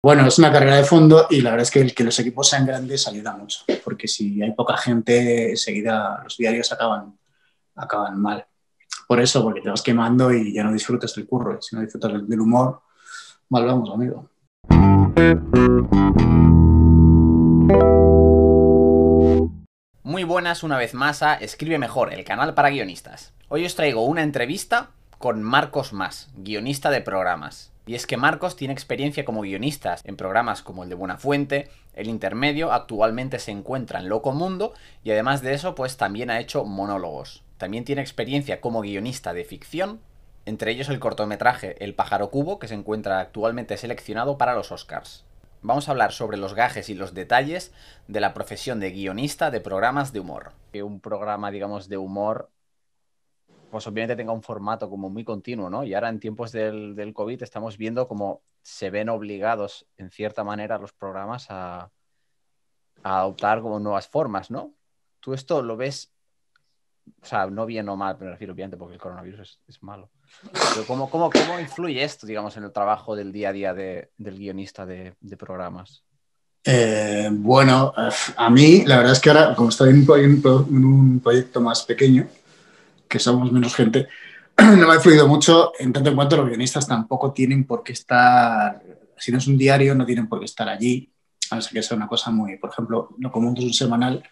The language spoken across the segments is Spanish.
Bueno, es una carrera de fondo y la verdad es que el que los equipos sean grandes ayuda mucho, porque si hay poca gente, enseguida los diarios acaban, acaban mal. Por eso, porque te vas quemando y ya no disfrutas del curro. Si no disfrutas del humor, mal vamos, amigo. Muy buenas una vez más a Escribe Mejor, el canal para guionistas. Hoy os traigo una entrevista con Marcos Más, guionista de programas. Y es que Marcos tiene experiencia como guionista en programas como el de Buenafuente, El Intermedio, actualmente se encuentra en Loco Mundo y además de eso pues también ha hecho monólogos. También tiene experiencia como guionista de ficción, entre ellos el cortometraje El pájaro cubo que se encuentra actualmente seleccionado para los Oscars. Vamos a hablar sobre los gajes y los detalles de la profesión de guionista de programas de humor. Un programa, digamos, de humor pues obviamente tenga un formato como muy continuo, ¿no? Y ahora en tiempos del, del COVID estamos viendo cómo se ven obligados, en cierta manera, los programas a, adoptar como nuevas formas, ¿no? Tú esto lo ves, o sea, no bien o mal, pero me refiero obviamente porque el coronavirus es, malo. Pero ¿cómo, cómo, cómo, influye esto, digamos, en el trabajo del día a día de, del guionista de, programas? Eh, bueno, a mí la verdad es que ahora, como estoy en un proyecto más pequeño, que somos menos gente, no me ha influido mucho, en tanto en cuanto los guionistas tampoco tienen por qué estar, si no es un diario, no tienen por qué estar allí, a no ser que sea una cosa muy, por ejemplo, no como un semanal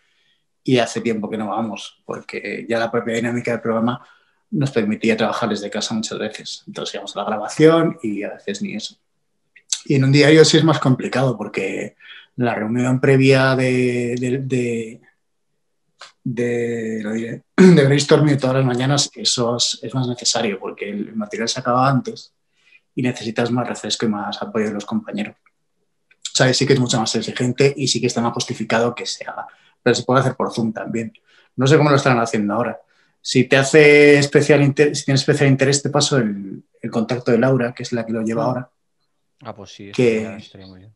y hace tiempo que no vamos, porque ya la propia dinámica del programa nos permitía trabajar desde casa muchas veces. Entonces íbamos a la grabación y a veces ni eso. Y en un diario sí es más complicado porque la reunión previa de, lo diré, de brainstorming todas las mañanas, eso es, más necesario porque el material se acaba antes y necesitas más refresco y más apoyo de los compañeros. O sea, sí que es mucho más exigente y sí que está más justificado que se haga, pero se puede hacer por Zoom también. No sé cómo lo están haciendo ahora. Si te hace especial si tienes especial interés, te paso el, contacto de Laura, que es la que lo lleva ahora. Ah, pues sí, que... muy bien.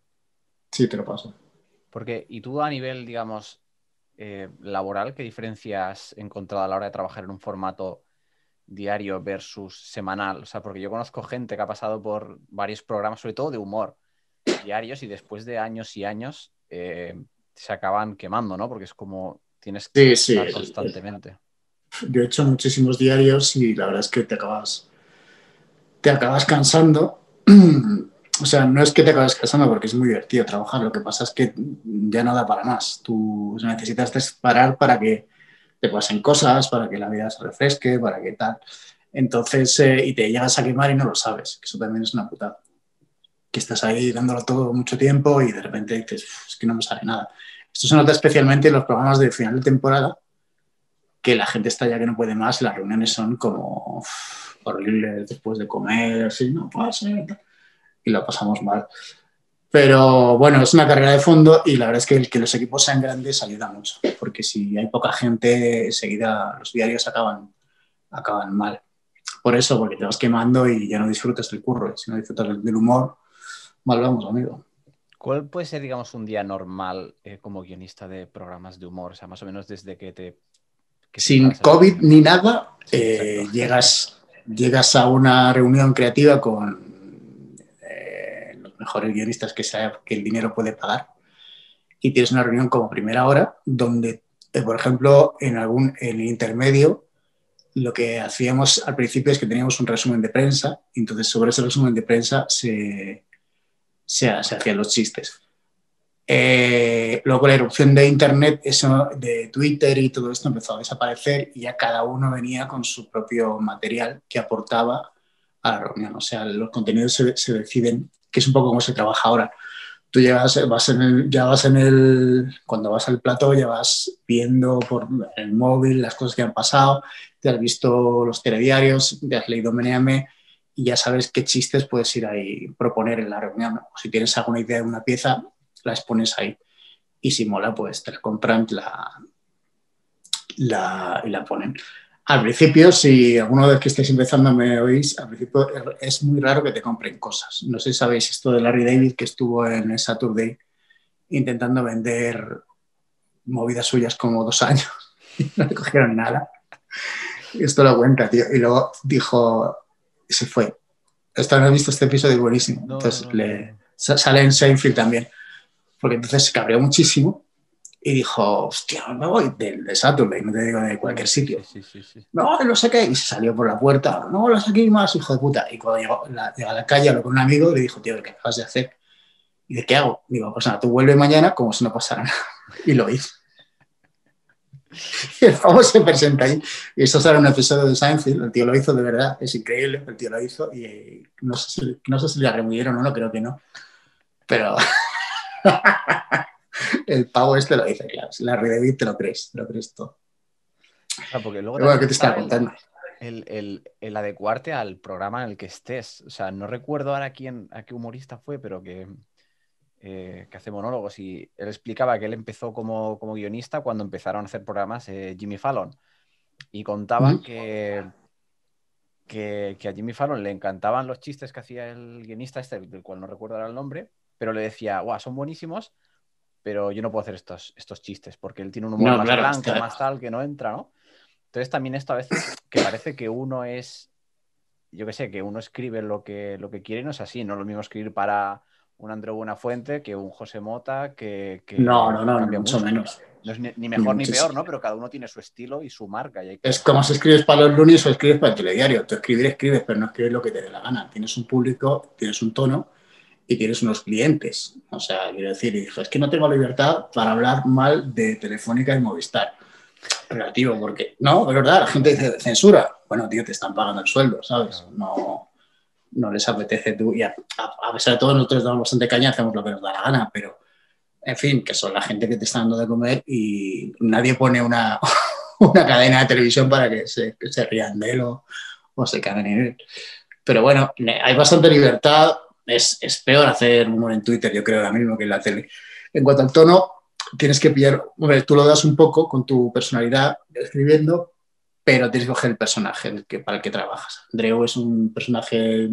Sí, te lo paso. Porque, y tú a nivel, digamos, eh, laboral, ¿qué diferencias has encontrado a la hora de trabajar en un formato diario versus semanal? O sea, porque yo conozco gente que ha pasado por varios programas, sobre todo de humor, diarios, y después de años y años eh, se acaban quemando, ¿no? Porque es como tienes que estar constantemente. Yo he hecho muchísimos diarios y la verdad es que te acabas, te acabas cansando o sea, no es que te acabes casando porque es muy divertido trabajar, lo que pasa es que ya no da para más. Tú necesitas parar para que te pasen cosas, para que la vida se refresque, para que tal. Entonces, eh, y te llegas a quemar y no lo sabes, eso también es una putada. Que estás ahí dándolo todo mucho tiempo y de repente dices, es que no me sale nada. Esto se nota especialmente en los programas de final de temporada, que la gente está ya que no puede más, las reuniones son como horribles después de comer, así, no puede ser y lo pasamos mal. Pero bueno, es una carrera de fondo y la verdad es que el que los equipos sean grandes ayuda mucho, porque si hay poca gente, enseguida los diarios acaban, acaban mal. Por eso, porque te vas quemando y ya no disfrutas del curro. Si no disfrutas del humor, mal vamos, amigo. ¿Cuál puede ser, digamos, un día normal eh, como guionista de programas de humor? O sea, más o menos desde que te... Sin COVID ni nada, eh, llegas, llegas a una reunión creativa con mejores guionistas que, sea, que el dinero puede pagar. Y tienes una reunión como primera hora, donde, eh, por ejemplo, en algún en el intermedio, lo que hacíamos al principio es que teníamos un resumen de prensa, y entonces sobre ese resumen de prensa se, se, hacían los chistes. Eh, luego la erupción de Internet, eso de Twitter y todo esto empezó a desaparecer y ya cada uno venía con su propio material que aportaba a la reunión. O sea, los contenidos se, se deciden que es un poco como se trabaja ahora. Tú llegas, vas en el, ya vas en el, cuando vas al plato ya vas viendo por el móvil las cosas que han pasado, te has visto los telediarios, te has leído Meneame y ya sabes qué chistes puedes ir ahí proponer en la reunión. O si tienes alguna idea de una pieza, la expones ahí. Y si mola, pues te la compran la, la, y la ponen. Al principio, si alguno de los que estáis empezando me oís, al principio es muy raro que te compren cosas. No sé si sabéis esto de Larry David, que estuvo en el Saturday intentando vender movidas suyas como dos años y no le cogieron nada. Y esto lo cuenta, tío. Y luego dijo, se fue. Esto no he visto este episodio buenísimo. Entonces le, sale en Seinfeld también. Porque entonces se cabreó muchísimo y dijo, hostia, me voy del de Saturday, no te digo de cualquier sitio. Sí, sí, sí, no, lo saqué y salió por la puerta. No, lo saqué más, hijo de puta. Y cuando llegó, a la calle, habló con un amigo, le dijo, tío, ¿qué acabas de hacer? ¿Y de qué hago? Digo, pues nada, tú vuelve mañana como si no pasara nada. Y lo hizo. Y el pavo se presenta ahí. Y esto será un episodio de Seinfeld. El tío lo hizo de verdad. Es increíble. El tío lo hizo. Y no sé si, no sé si le removieron o no, creo que no. Pero el pavo este lo dice, claro. Si la David te lo crees, te lo crees todo. porque luego bueno, ¿qué te está contando? El, el, el, adecuarte al programa en el que estés. O sea, no recuerdo ahora quién, a qué humorista fue, pero que eh, que hace monólogos y él explicaba que él empezó como, guionista cuando empezaron a hacer programas eh, Jimmy Fallon y contaba que, que, a Jimmy Fallon le encantaban los chistes que hacía el guionista este, del cual no recuerdo ahora el nombre, pero le decía, guau, son buenísimos, pero yo no puedo hacer estos, estos chistes porque él tiene un humor más blanco, más tal, que no entra, ¿no? Entonces también esto a veces que parece que uno es, yo qué sé, que uno escribe lo que, lo que quiere y no es así, no es lo mismo escribir para un André Buenafuente que un José Mota que... no, no, no, mucho, menos. No es ni, mejor ni peor, ¿no? Pero cada uno tiene su estilo y su marca. Es como si escribes para los lunes o escribes para el telediario. Tú escribir, escribes, pero no escribes lo que te dé la gana. Tienes un público, tienes un tono y tienes unos clientes. O sea, quiero decir, es que no tengo libertad para hablar mal de Telefónica y Movistar. Relativo, porque no, es verdad, la gente dice censura. Bueno, tío, te están pagando el sueldo, ¿sabes? No, no les apetece tú. Y a, pesar de todo, nosotros damos bastante caña, hacemos lo que nos da la gana, pero en fin, que son la gente que te está dando de comer y nadie pone una, una cadena de televisión para que se, se rían de él o, se caguen en él. Pero bueno, hay bastante libertad. Es, es, peor hacer humor en Twitter, yo creo, ahora mismo que en la tele. En cuanto al tono, tienes que pillar, tú lo das un poco con tu personalidad escribiendo, pero tienes que coger el personaje que, para el que trabajas. Andreu es un personaje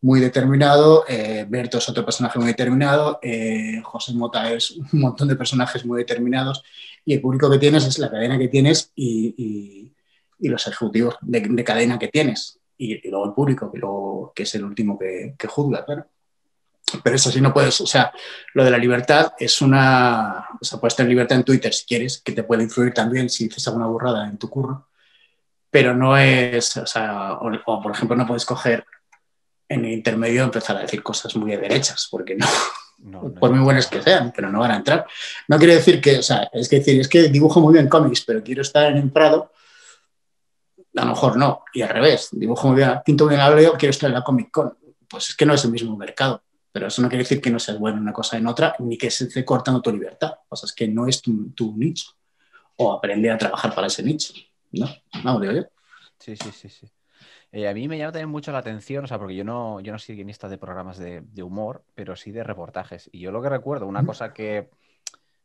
muy determinado, eh, Berto es otro personaje muy determinado, eh, José Mota es un montón de personajes muy determinados y el público que tienes es la cadena que tienes y, los ejecutivos de, cadena que tienes y, luego el público, que, que es el último que, que juzga, Pero eso sí no puedes, o sea, lo de la libertad es una, o sea, puedes tener libertad en Twitter si quieres, que te puede influir también si dices alguna burrada en tu curro, pero no es, o sea, o, por ejemplo no puedes coger en el intermedio empezar a decir cosas muy de derechas, porque no, por muy buenas que sean, pero no van a entrar. No quiere decir que, o sea, es que decir, es que dibujo muy bien cómics, pero quiero estar en el Prado, a lo mejor no, y al revés, dibujo muy bien, pinto muy bien la quiero estar en la Comic Con. Pues es que no es el mismo mercado, pero eso no quiere decir que no seas bueno en una cosa en otra, ni que se esté cortando tu libertad. O sea, es que no es tu, tu nicho, o aprende a trabajar para ese nicho. ¿no? No, digo yo. Sí, sí, sí, sí. Eh, a mí me llama también mucho la atención, o sea, porque yo no, yo no soy guionista de programas de, humor, pero sí de reportajes. Y yo lo que recuerdo, una cosa que,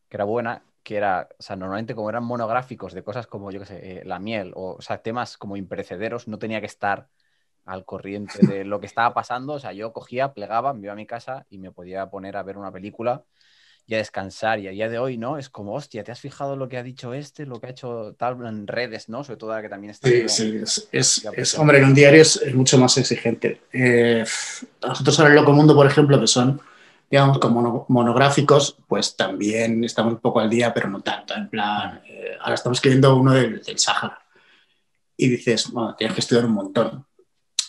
era buena, que era, o sea, normalmente como eran monográficos de cosas como, yo qué sé, eh, la miel, o, o, sea, temas como imperecederos, no tenía que estar al corriente de lo que estaba pasando. O sea, yo cogía, plegaba, me iba a mi casa y me podía poner a ver una película y a descansar. Y a día de hoy, ¿no? Es como, hostia, ¿te has fijado lo que ha dicho este, lo que ha hecho tal en redes, ¿no? Sobre todo ahora que también está... Sí, sí, es, es, hombre, en un diario es, mucho más exigente. Eh, nosotros ahora en Loco Mundo, por ejemplo, que son, digamos, como monográficos, pues también estamos un poco al día, pero no tanto. En plan, eh, ahora estamos escribiendo uno del, del Sahara. Y dices, bueno, tienes que estudiar un montón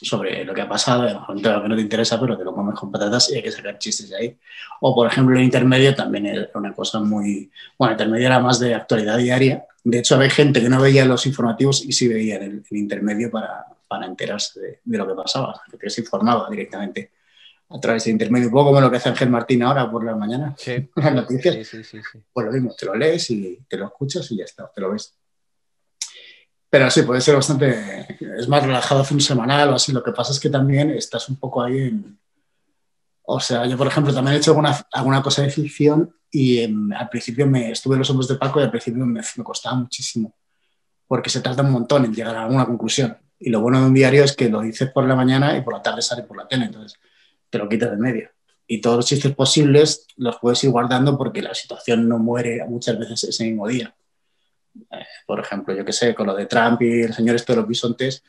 sobre lo que ha pasado, lo que no te interesa, pero te lo comes con patatas y hay que sacar chistes de ahí. O, por ejemplo, el intermedio también era una cosa muy... Bueno, el intermedio era más de actualidad diaria. De hecho, había gente que no veía los informativos y sí veía el, intermedio para, para enterarse de, lo que pasaba, que se informaba directamente a través del intermedio, un poco como lo que hace Ángel Martín ahora por la mañana, sí. las noticias. Sí, sí, pues lo mismo, te lo lees y te lo escuchas y ya está, te lo ves. Pero sí, puede ser bastante, es más relajado hacer un semanal o así. Lo que pasa es que también estás un poco ahí en... O sea, yo por ejemplo también he hecho alguna, alguna cosa de ficción y al principio me estuve en los hombros de Paco y al principio me, me, costaba muchísimo porque se tarda un montón en llegar a alguna conclusión. Y lo bueno de un diario es que lo dices por la mañana y por la tarde sale por la tele, entonces te lo quitas de medio. Y todos los chistes posibles los puedes ir guardando porque la situación no muere muchas veces ese mismo día. Eh, por ejemplo, yo que sé, con lo de Trump y el señor esto de los bisontes,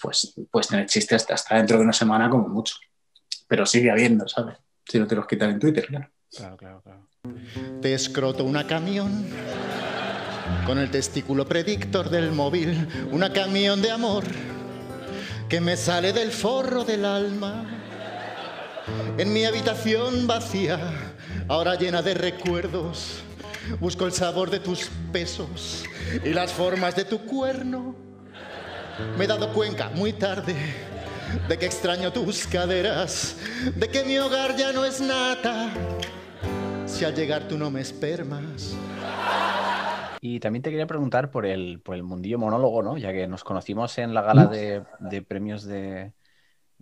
pues puedes tener chistes hasta, dentro de una semana como mucho. Pero sigue habiendo, ¿sabes? Si no te los quitan en Twitter, claro. Claro, claro, claro. Te escroto una camión con el testículo predictor del móvil, una camión de amor que me sale del forro del alma. En mi habitación vacía, ahora llena de recuerdos, busco el sabor de tus pesos y las formas de tu cuerno. Me he dado cuenta muy tarde de que extraño tus caderas, de que mi hogar ya no es nata, si al llegar tú no me espermas. Y también te quería preguntar por el, por el mundillo monólogo, ¿no? Ya que nos conocimos en la gala de, premios de,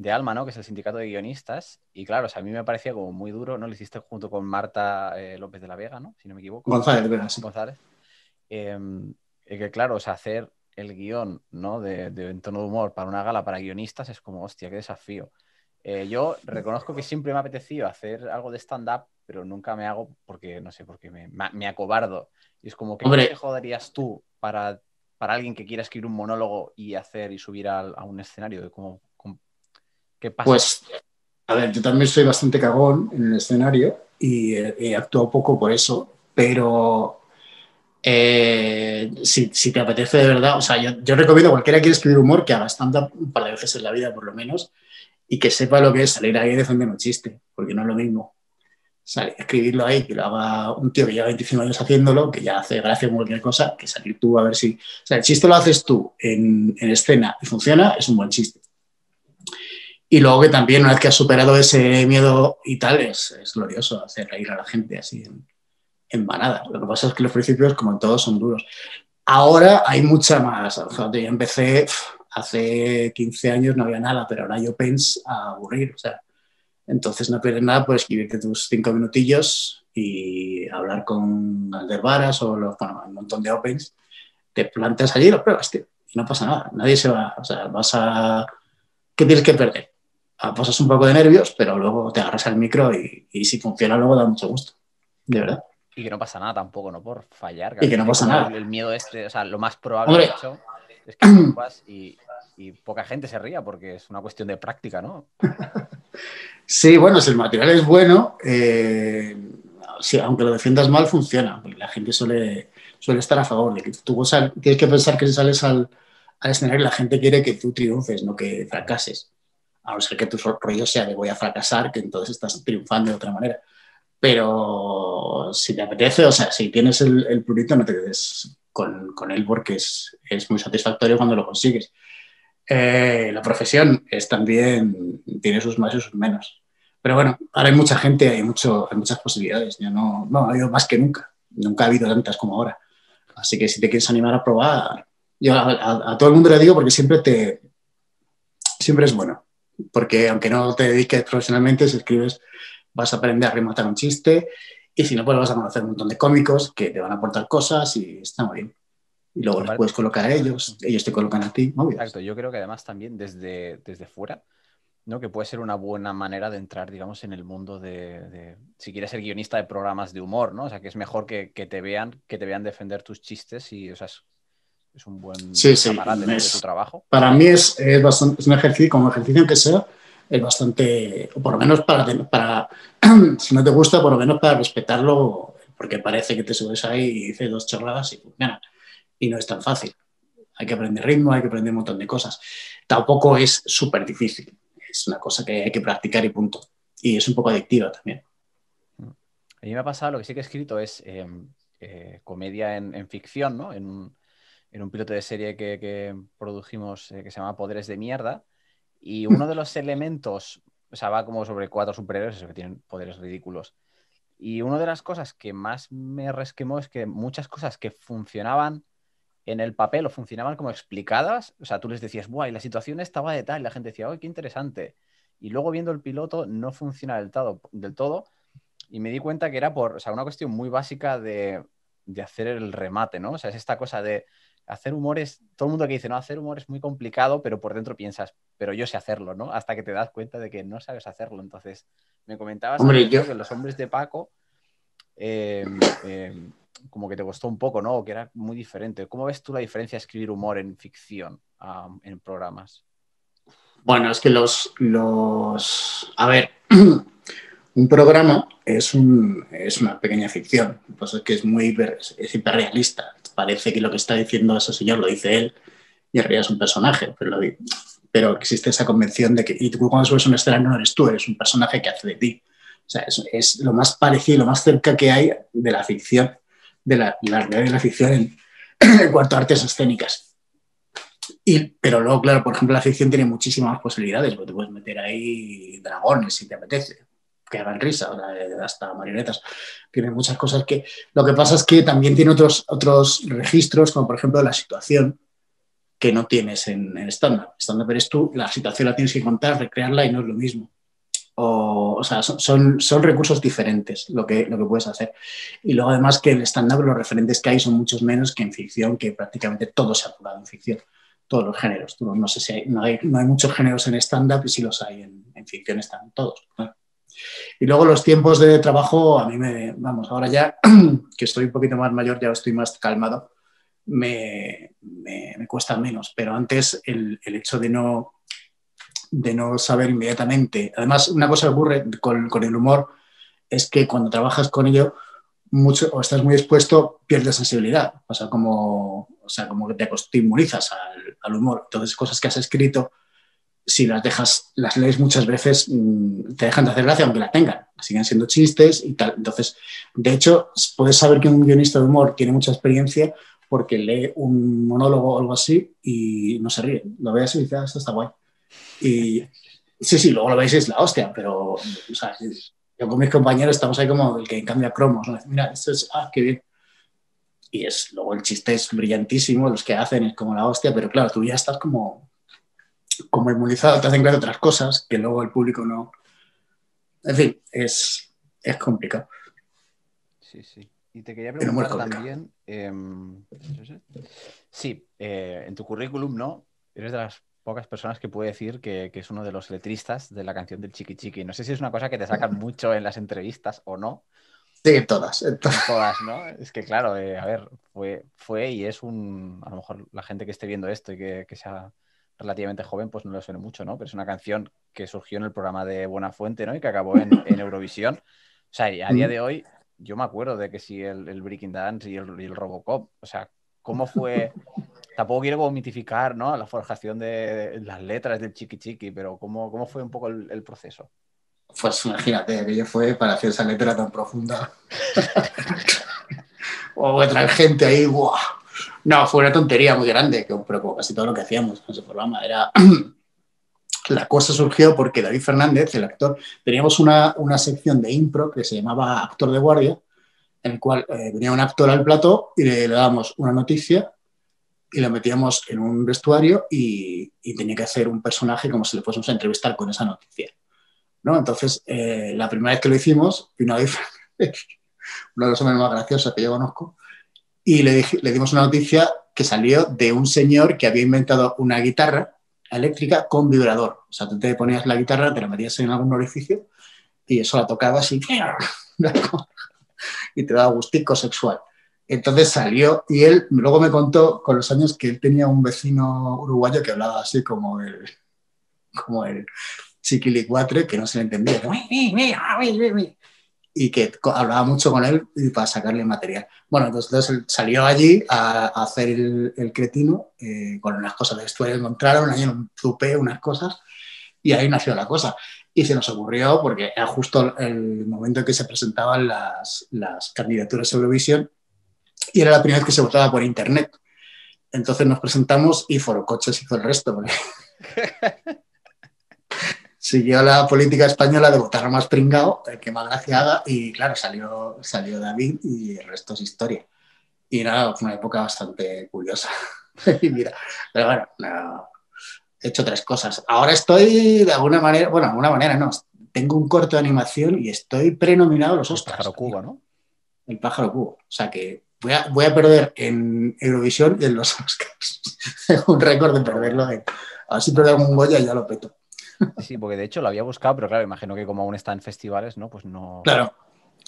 Alma, ¿no? Que es el sindicato de guionistas. Y claro, a mí me parecía como muy duro, ¿no? Lo hiciste junto con Marta eh, López de la Vega, ¿no? Si no me equivoco. González, ¿verdad? Sí. González. Em, que claro, o sea, hacer el guion, ¿no? De, de entorno de humor para una gala para guionistas es como, hostia, qué desafío. Eh, yo reconozco que siempre me ha apetecido hacer algo de stand-up, pero nunca me hago porque, no sé, porque me, me acobardo. Y es como, ¿qué consejo darías tú para, para alguien que quiera escribir un monólogo y hacer y subir a, a un escenario? De cómo, ¿Qué pasa? Pues, a ver, yo también soy bastante cagón en el escenario y he actuado poco por eso, pero eh, si, te apetece de verdad, o sea, yo, recomiendo a cualquiera que quiera escribir humor que haga stand-up un veces en la vida, por lo menos, y que sepa lo que es salir ahí y defender un chiste, porque no es lo mismo escribirlo ahí, que lo haga un tío que lleva 25 años haciéndolo, que ya hace gracia con cualquier cosa, que salir tú a ver si... O sea, el chiste lo haces tú en escena y funciona, es un buen chiste. Y luego que también, una vez que has superado ese miedo y tal, es, es glorioso hacer reír a la gente así en, en, manada. Lo que pasa es que los principios, como en todos, son duros. Ahora hay mucha más. O yo empecé hace 15 años, no había nada, pero ahora yo pienso a aburrir. Entonces no pierdes nada por escribirte tus cinco minutillos y hablar con Aldervaras o los, un montón de opens. Te plantas allí y lo pruebas, tío. Y no pasa nada. Nadie se va. O sea, vas a. ¿Qué tienes que perder? Pasas un poco de nervios, pero luego te agarras al micro y, y si funciona, luego da mucho gusto. De verdad. Y que no pasa nada tampoco, ¿no? Por fallar. Y que no pasa nada. El, miedo este, o sea, lo más probable de hecho, es que vas y, y poca gente se ría porque es una cuestión de práctica, ¿no? sí, bueno, si el material es bueno, eh, aunque lo defiendas mal, funciona. la gente suele, suele estar a favor de que tú tienes que pensar que si sales al, al escenario la gente quiere que tú triunfes, no que fracases. A no ser que tu rollo sea de voy a fracasar, que entonces estás triunfando de otra manera. Pero si te apetece, o sea, si tienes el, el prurito, no te quedes con, con él porque es, es, muy satisfactorio cuando lo consigues. Eh, la profesión es también, tiene sus más y sus menos. Pero bueno, ahora hay mucha gente, hay, mucho, hay muchas posibilidades. No, no, ha habido más que nunca. Nunca ha habido tantas como ahora. Así que si te quieres animar a probar, yo a, todo el mundo le digo porque siempre te siempre es bueno. Porque aunque no te dediques profesionalmente, si escribes, vas a aprender a rematar un chiste. Y si no, pues vas a conocer un montón de cómicos que te van a aportar cosas y está muy bien y luego les puedes colocar a ellos, ellos te colocan a ti. Exacto, yo creo que además también desde, desde fuera, ¿no? que puede ser una buena manera de entrar, digamos, en el mundo de, si quieres ser guionista de programas de humor, ¿no? O sea, que es mejor que, te vean, que te vean defender tus chistes y, o sea, es, un buen sí, sí, de tu trabajo. Para mí es, es, bastante, es un ejercicio, como ejercicio que sea, es bastante, o por lo menos para, para, si no te gusta, por lo menos para respetarlo, porque parece que te subes ahí y dices dos chorradas y funciona y no es tan fácil. Hay que aprender ritmo, hay que aprender un montón de cosas. Tampoco es súper difícil, es una cosa que hay que practicar y punto. Y es un poco adictiva también. A mí me ha pasado, lo que sí que he escrito es eh, eh, comedia en, ficción, ¿no? En un, en un, piloto de serie que, que produjimos eh, que se llama Poderes de Mierda. Y uno de los elementos, o sea, va como sobre cuatro superhéroes, que tienen poderes ridículos. Y una de las cosas que más me resquemó es que muchas cosas que funcionaban en el papel o funcionaban como explicadas, o sea, tú les decías, ¡buah! Y la situación estaba de tal, y la gente decía, ¡ay, qué interesante! Y luego viendo el piloto no funciona del todo, del todo y me di cuenta que era por, o sea, una cuestión muy básica de, de hacer el remate, ¿no? O sea, es esta cosa de hacer humor es, todo el mundo que dice, no, hacer humor es muy complicado, pero por dentro piensas, pero yo sé hacerlo, ¿no? Hasta que te das cuenta de que no sabes hacerlo. Entonces, me comentabas que los hombres de Paco eh, eh, como que te costó un poco, ¿no? que era muy diferente. ¿Cómo ves tú la diferencia de escribir humor en ficción en programas? Bueno, es que los, los... A ver, un programa es, un, es una pequeña ficción, pues es que es muy es hiperrealista. Parece que lo que está diciendo ese señor lo dice él y en realidad es un personaje, pero, pero existe esa convención de que y tú cuando subes un escenario no eres tú, eres un personaje que hace de ti. O sea, es, es lo más parecido, lo más cerca que hay de la ficción, de la, la realidad de la ficción en, en cuanto a artes escénicas. Y, pero luego, claro, por ejemplo, la ficción tiene muchísimas posibilidades, porque te puedes meter ahí dragones si te apetece, que hagan risa, hasta marionetas. Tiene muchas cosas que... Lo que pasa es que también tiene otros, otros registros, como por ejemplo la situación, que no tienes en, en stand-up. Stand-up eres tú, la situación la tienes que contar, recrearla y no es lo mismo. O, o sea, son, son, recursos diferentes lo que, lo que puedes hacer. Y luego además que el stand-up, los referentes que hay son muchos menos que en ficción, que prácticamente todo se ha jugado en ficción. Todos los géneros. No, sé si hay no, hay, no, hay, muchos géneros en stand-up y si los hay en, en ficción están todos. Y luego los tiempos de trabajo, a mí me, vamos, ahora ya que estoy un poquito más mayor, ya estoy más calmado, me, me, cuesta menos, pero antes el, el, hecho de no, de no saber inmediatamente, además una cosa que ocurre con, con el humor es que cuando trabajas con ello, mucho, o estás muy expuesto, pierdes sensibilidad, o sea, como, o sea, como que te, inmunizas al, al humor, entonces cosas que has escrito si las dejas, las lees muchas veces, mm, te dejan de hacer gracia aunque la tengan, siguen siendo chistes y tal. Entonces, de hecho, puedes saber que un guionista de humor tiene mucha experiencia porque lee un monólogo o algo así y no se ríe. Lo ves y dices, ah, esto está guay. Y sí, sí, luego lo veis y es la hostia, pero o sea, yo con mis compañeros estamos ahí como el que cambia cromos. ¿no? Mira, esto es, ah, qué bien. Y es, luego el chiste es brillantísimo, los que hacen es como la hostia, pero claro, tú ya estás como como inmunizado te hacen creer otras cosas que luego el público no. En fin, es, es complicado. Sí, sí. Y te quería preguntar también. Eh, sí, eh, en tu currículum, ¿no? Eres de las pocas personas que puede decir que, que, es uno de los letristas de la canción del Chiqui Chiqui. No sé si es una cosa que te sacan mucho en las entrevistas o no. Sí, en todas. En todas. todas, ¿no? Es que, claro, eh, a ver, fue, fue y es un. A lo mejor la gente que esté viendo esto y que, que sea relativamente joven, pues no lo suene mucho, ¿no? Pero es una canción que surgió en el programa de Buena Fuente, ¿no? Y que acabó en, en Eurovisión. O sea, a día de hoy, yo me acuerdo de que sí, el, el Breaking Dance y el, y el, Robocop, o sea, ¿cómo fue? Tampoco quiero mitificar, ¿no? La forjación de, de las letras del Chiqui Chiqui, pero ¿cómo, cómo fue un poco el, el proceso? Pues imagínate, aquello fue para hacer esa letra tan profunda. o traer gente ahí, ¡guau! No, fue una tontería muy grande, pero casi todo lo que hacíamos en ese programa era... la cosa surgió porque David Fernández, el actor, teníamos una, una, sección de impro que se llamaba Actor de Guardia, en el cual eh, venía un actor al plató y le, le dábamos una noticia y lo metíamos en un vestuario y, tenía que hacer un personaje como si le fuésemos a entrevistar con esa noticia. ¿no? Entonces, eh, la primera vez que lo hicimos, vino uno de los hombres más graciosos que yo conozco, y le, dimos una noticia que salió de un señor que había inventado una guitarra eléctrica con vibrador. O sea, tú te ponías la guitarra, te la metías en algún orificio y eso la tocabas y, y te daba gustico sexual. Entonces salió y él luego me contó con los años que él tenía un vecino uruguayo que hablaba así como el, como el chiquilicuatre, que no se le entendía y que hablaba mucho con él para sacarle material. Bueno, entonces él salió allí a, a hacer el, el cretino eh, con unas cosas de vestuario encontraron, ahí en un tupé, unas cosas, y ahí nació la cosa. Y se nos ocurrió, porque era justo el momento en que se presentaban las, las candidaturas a Eurovisión, y era la primera vez que se votaba por internet. Entonces nos presentamos y Forocoches hizo el resto. Porque... siguió la política española de votar más pringado, el que más gracia haga, y claro, salió, salió David y el resto es historia. Y nada, fue una época bastante curiosa. y mira, pero bueno, no, he hecho tres cosas. Ahora estoy de alguna manera, bueno, de alguna manera no, tengo un corto de animación y estoy prenominado a los Oscars. El pájaro cubo, ¿no? El pájaro cubo. O sea que voy a, voy a perder en Eurovisión y en los Oscars. un récord de perderlo. De, a ver si pierdo algún Goya y ya lo peto. Sí, porque de hecho lo había buscado, pero claro, imagino que como aún está en festivales, ¿no? Pues no. Claro.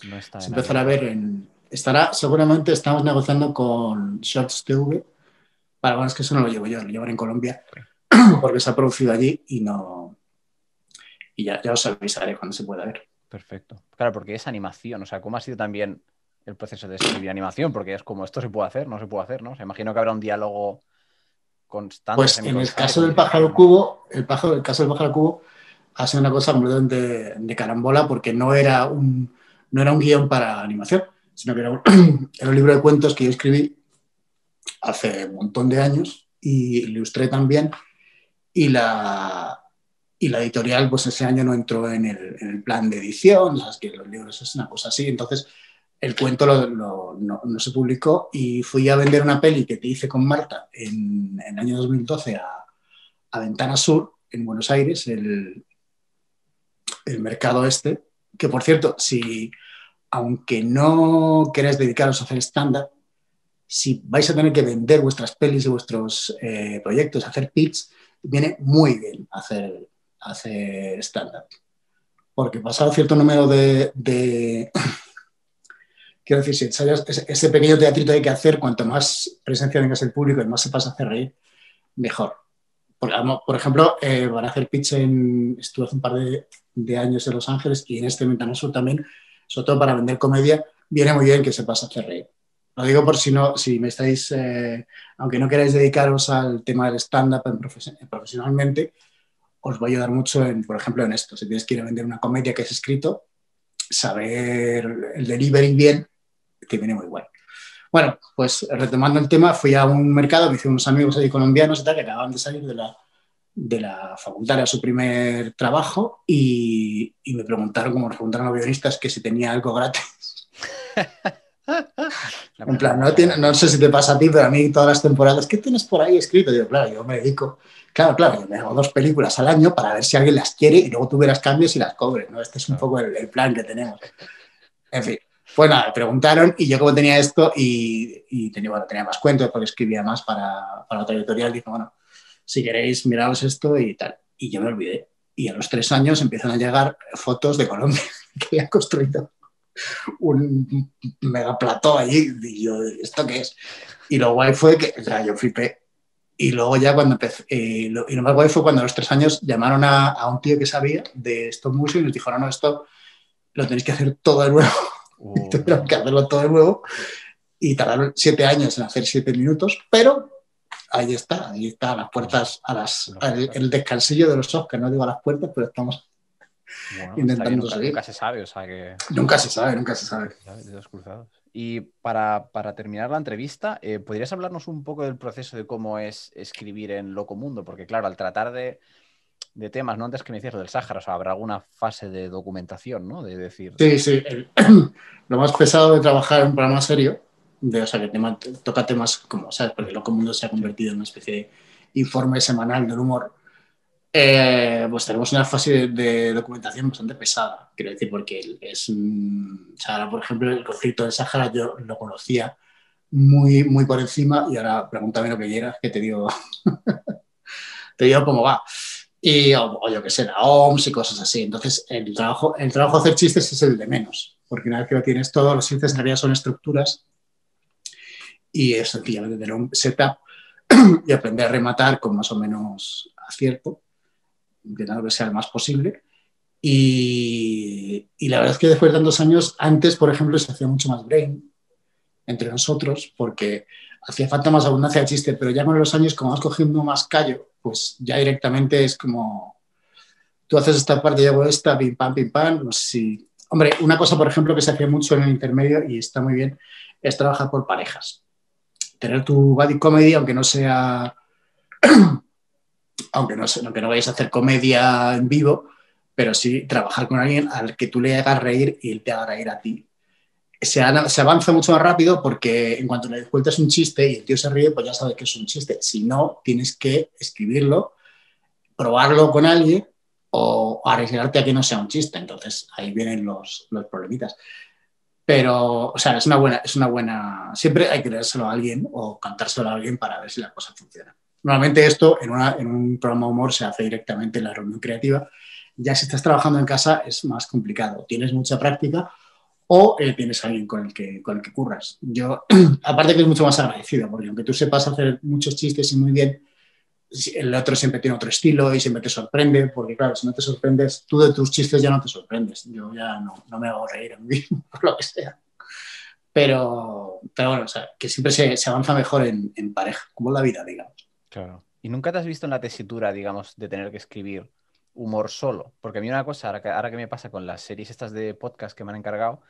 No está Se empezará a ver en. Estará, seguramente estamos negociando con Shots TV. Para bueno, es que eso no lo llevo yo, lo llevan en Colombia, porque se ha producido allí y no. Y ya, ya os avisaré cuando se pueda ver. Perfecto. Claro, porque es animación. O sea, ¿cómo ha sido también el proceso de escribir animación? Porque es como esto se puede hacer, no se puede hacer, ¿no? Se imagino que habrá un diálogo constante. Pues en el caso del pájaro cubo, el, pájaro, el caso del pájaro cubo ha sido una cosa completamente de, carambola porque no era un, no era un guion para animación, sino que era un, era un libro de cuentos que yo escribí hace un montón de años y ilustré también y la, y la editorial pues ese año no entró en el, plan de edición, sabes que los libros es una cosa así, entonces el cuento no, se publicó y fui a vender una peli que te hice con Marta en, el año 2012 a, a, Ventana Sur, en Buenos Aires, el, el mercado este, que por cierto, si aunque no queráis dedicaros a hacer estándar, si vais a tener que vender vuestras pelis y vuestros eh, proyectos, hacer pitch, viene muy bien hacer, hacer stand-up. Porque pasado cierto número de, quiero decir, si ese, pequeño teatrito hay que hacer, cuanto más presencia tengas el público y más sepas hacer reír, mejor. Por, por ejemplo, eh, para hacer pitch en, estuve hace un par de, años en Los Ángeles y en este Ventana Sur también, sobre todo para vender comedia, viene muy bien que sepas hacer reír. Lo digo por si no, si me estáis, eh, aunque no queráis dedicaros al tema del stand-up profesionalmente, os va a ayudar mucho, en, por ejemplo, en esto. Si tienes que ir a vender una comedia que has escrito, saber el delivery bien te viene muy bueno. Bueno, pues retomando el tema, fui a un mercado, me hice unos amigos ahí colombianos y tal, que acababan de salir de la, de la facultad, era su primer trabajo, y, y me preguntaron, como me preguntaron los guionistas, que si tenía algo gratis. en plan, no, tiene, no sé si te pasa a ti, pero a mí todas las temporadas, ¿qué tienes por ahí escrito? Yo, claro, yo me dedico Claro, claro, yo me hago dos películas al año para ver si alguien las quiere y luego tú verás cambios y las cobres, ¿no? Este es un poco el, plan que tenemos. En fin, pues nada, me preguntaron y yo como tenía esto y, tenía, bueno, tenía más cuentos porque escribía más para, para otra editorial, dije, bueno, si queréis, miraos esto y tal. Y yo me olvidé. Y a los tres años empiezan a llegar fotos de Colombia que había construido un mega plató allí. Y yo, ¿esto qué es? Y lo guay fue que, o sea, yo flipé y luego ya cuando empecé, eh, lo, y lo más guay fue cuando a los tres años llamaron a, a un tío que sabía de estos músicos y nos dijo, no, no, esto lo tenéis que hacer todo de nuevo. Tuvieron que hacerlo todo de nuevo y tardaron siete años en hacer siete minutos, pero ahí está, ahí está, a las puertas, a las, el descansillo de los que no digo a las puertas, pero estamos intentando nunca, Nunca se sabe, o sea que... Nunca se sabe, nunca se sabe. cruzados. Y para, terminar la entrevista, eh, ¿podrías hablarnos un poco del proceso de cómo es escribir en Locomundo? Porque claro, al tratar de, temas, no antes que me decías del Sáhara, o sea, habrá alguna fase de documentación, ¿no? De decir... Sí, sí. lo más pesado de trabajar en un programa serio, de, o sea, que toca temas como, ¿sabes? Porque Locomundo se ha convertido en una especie de informe semanal del humor eh, pues tenemos una fase de, documentación bastante pesada, quiero decir, porque es, o sea, por ejemplo, el conflicto de Sáhara yo lo conocía muy, muy por encima y ahora pregúntame lo que quieras, que te digo, te digo cómo va. Y, o, yo que sé, la OMS y cosas así. Entonces, el trabajo, el trabajo de hacer chistes es el de menos, porque una vez que lo tienes todo, los chistes en realidad son estructuras y es sencillamente tener un setup y aprender a rematar con más o menos acierto intentando que sea lo más posible. Y, y, la verdad es que después de tantos años, antes, por ejemplo, se hacía mucho más brain entre nosotros, porque hacía falta más abundancia de chiste, pero ya con los años, como vas cogiendo más callo, pues ya directamente es como, tú haces esta parte, yo hago esta, pim pam, pim pam, no sé. Hombre, una cosa, por ejemplo, que se hacía mucho en el intermedio y está muy bien, es trabajar por parejas. Tener tu body comedy, aunque no sea aunque no, aunque no vayas a hacer comedia en vivo, pero sí trabajar con alguien al que tú le hagas reír y él te haga reír a ti. Se, avanza mucho más rápido porque en cuanto le cuentas un chiste y el tío se ríe, pues ya sabes que es un chiste. Si no, tienes que escribirlo, probarlo con alguien o arriesgarte a que no sea un chiste. Entonces ahí vienen los, los problemitas. Pero, o sea, es una buena, es una buena. Siempre hay que leérselo a alguien o cantárselo a alguien para ver si la cosa funciona. Normalmente esto en, un programa humor se hace directamente en la reunión creativa. Ya si estás trabajando en casa es más complicado. Tienes mucha práctica o eh, tienes alguien con el, que, con el que curras. Yo, aparte que es mucho más agradecido, porque aunque tú sepas hacer muchos chistes y muy bien, el otro siempre tiene otro estilo y siempre te sorprende, porque claro, si no te sorprendes, tú de tus chistes ya no te sorprendes. Yo ya no, no me hago reír en mí, por lo que sea. Pero, pero bueno, o sea, que siempre se, se avanza mejor en, en, pareja, como la vida, digamos. Claro. ¿Y nunca te has visto en la tesitura, digamos, de tener que escribir humor solo? Porque a mí una cosa, ahora que, ahora que me pasa con las series estas de podcast que me han encargado,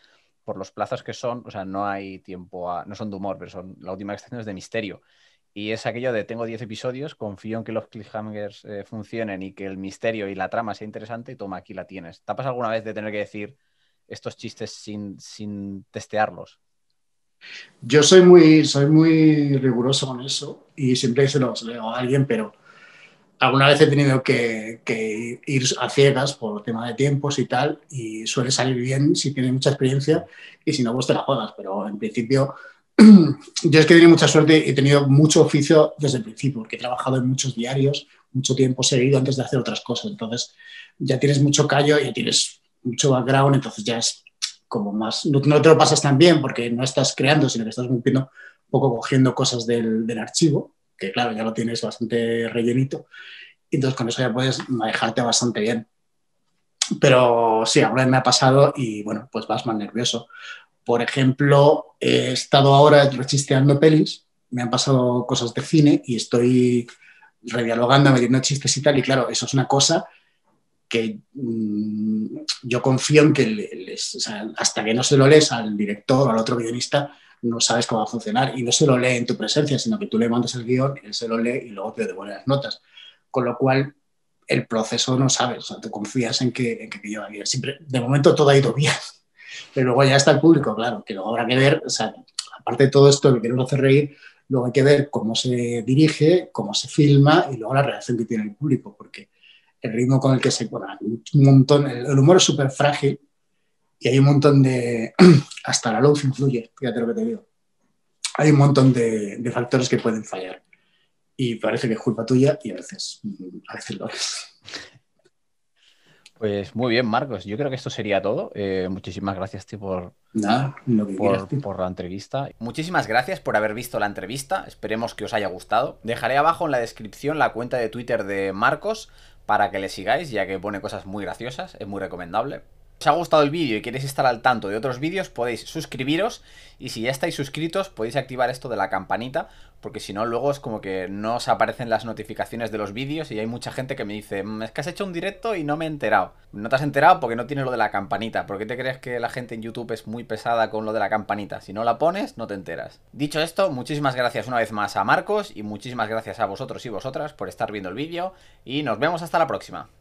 por los plazos que son, o sea, no hay tiempo a, no son de humor, pero son la última extensión es de misterio. Y es aquello de tengo 10 episodios, confío en que los cliffhangers eh, funcionen y que el misterio y la trama sea interesante y toma, aquí la tienes. ¿Te ha pasado alguna vez de tener que decir estos chistes sin, sin testearlos? Yo soy muy, soy muy riguroso con eso y siempre se lo, leo a alguien, pero alguna vez he tenido que, que, ir a ciegas por tema de tiempos y tal, y suele salir bien si tienes mucha experiencia y si no, pues te la juegas. Pero en principio, yo es que he tenido mucha suerte y he tenido mucho oficio desde el principio, porque he trabajado en muchos diarios, mucho tiempo seguido antes de hacer otras cosas. Entonces, ya tienes mucho callo, ya tienes mucho background, entonces ya es como más, no, te lo pasas tan bien porque no estás creando, sino que estás un poco cogiendo cosas del, del, archivo, que claro, ya lo tienes bastante rellenito, y entonces con eso ya puedes manejarte bastante bien. Pero sí, ahora me ha pasado y bueno, pues vas más nervioso. Por ejemplo, he estado ahora rechisteando pelis, me han pasado cosas de cine y estoy redialogando, metiendo chistes y tal, y claro, eso es una cosa que mmm, yo confío en que les, hasta que no se lo lees al director o al otro guionista, no sabes cómo va a funcionar y no se lo lee en tu presencia, sino que tú le mandas el guion, él se lo lee y luego te devuelve las notas. Con lo cual, el proceso no sabes, o sea, te confías en que, en que lleva bien. Siempre, de momento todo ha ido bien, pero luego ya está el público, claro, que luego habrá que ver, o sea, aparte de todo esto que queremos hacer reír, luego hay que ver cómo se dirige, cómo se filma y luego la reacción que tiene el público, porque el ritmo con el que se bueno, un montón, el humor es súper frágil y hay un montón de, hasta la luz influye, fíjate lo que te digo. Hay un montón de, de, factores que pueden fallar y parece que es culpa tuya y a veces, a veces lo es. Pues muy bien, Marcos. Yo creo que esto sería todo. Eh, muchísimas gracias, tío, por, Nada, lo que por, quieras, tío. por, la entrevista. Muchísimas gracias por haber visto la entrevista. Esperemos que os haya gustado. Dejaré abajo en la descripción la cuenta de Twitter de Marcos para que le sigáis, ya que pone cosas muy graciosas. Es muy recomendable. Os ha gustado el vídeo y queréis estar al tanto de otros vídeos, podéis suscribiros y si ya estáis suscritos podéis activar esto de la campanita, porque si no luego es como que no os aparecen las notificaciones de los vídeos y hay mucha gente que me dice, es que has hecho un directo y no me he enterado. No te has enterado porque no tienes lo de la campanita, ¿por qué te crees que la gente en YouTube es muy pesada con lo de la campanita? Si no la pones, no te enteras. Dicho esto, muchísimas gracias una vez más a Marcos y muchísimas gracias a vosotros y vosotras por estar viendo el vídeo y nos vemos hasta la próxima.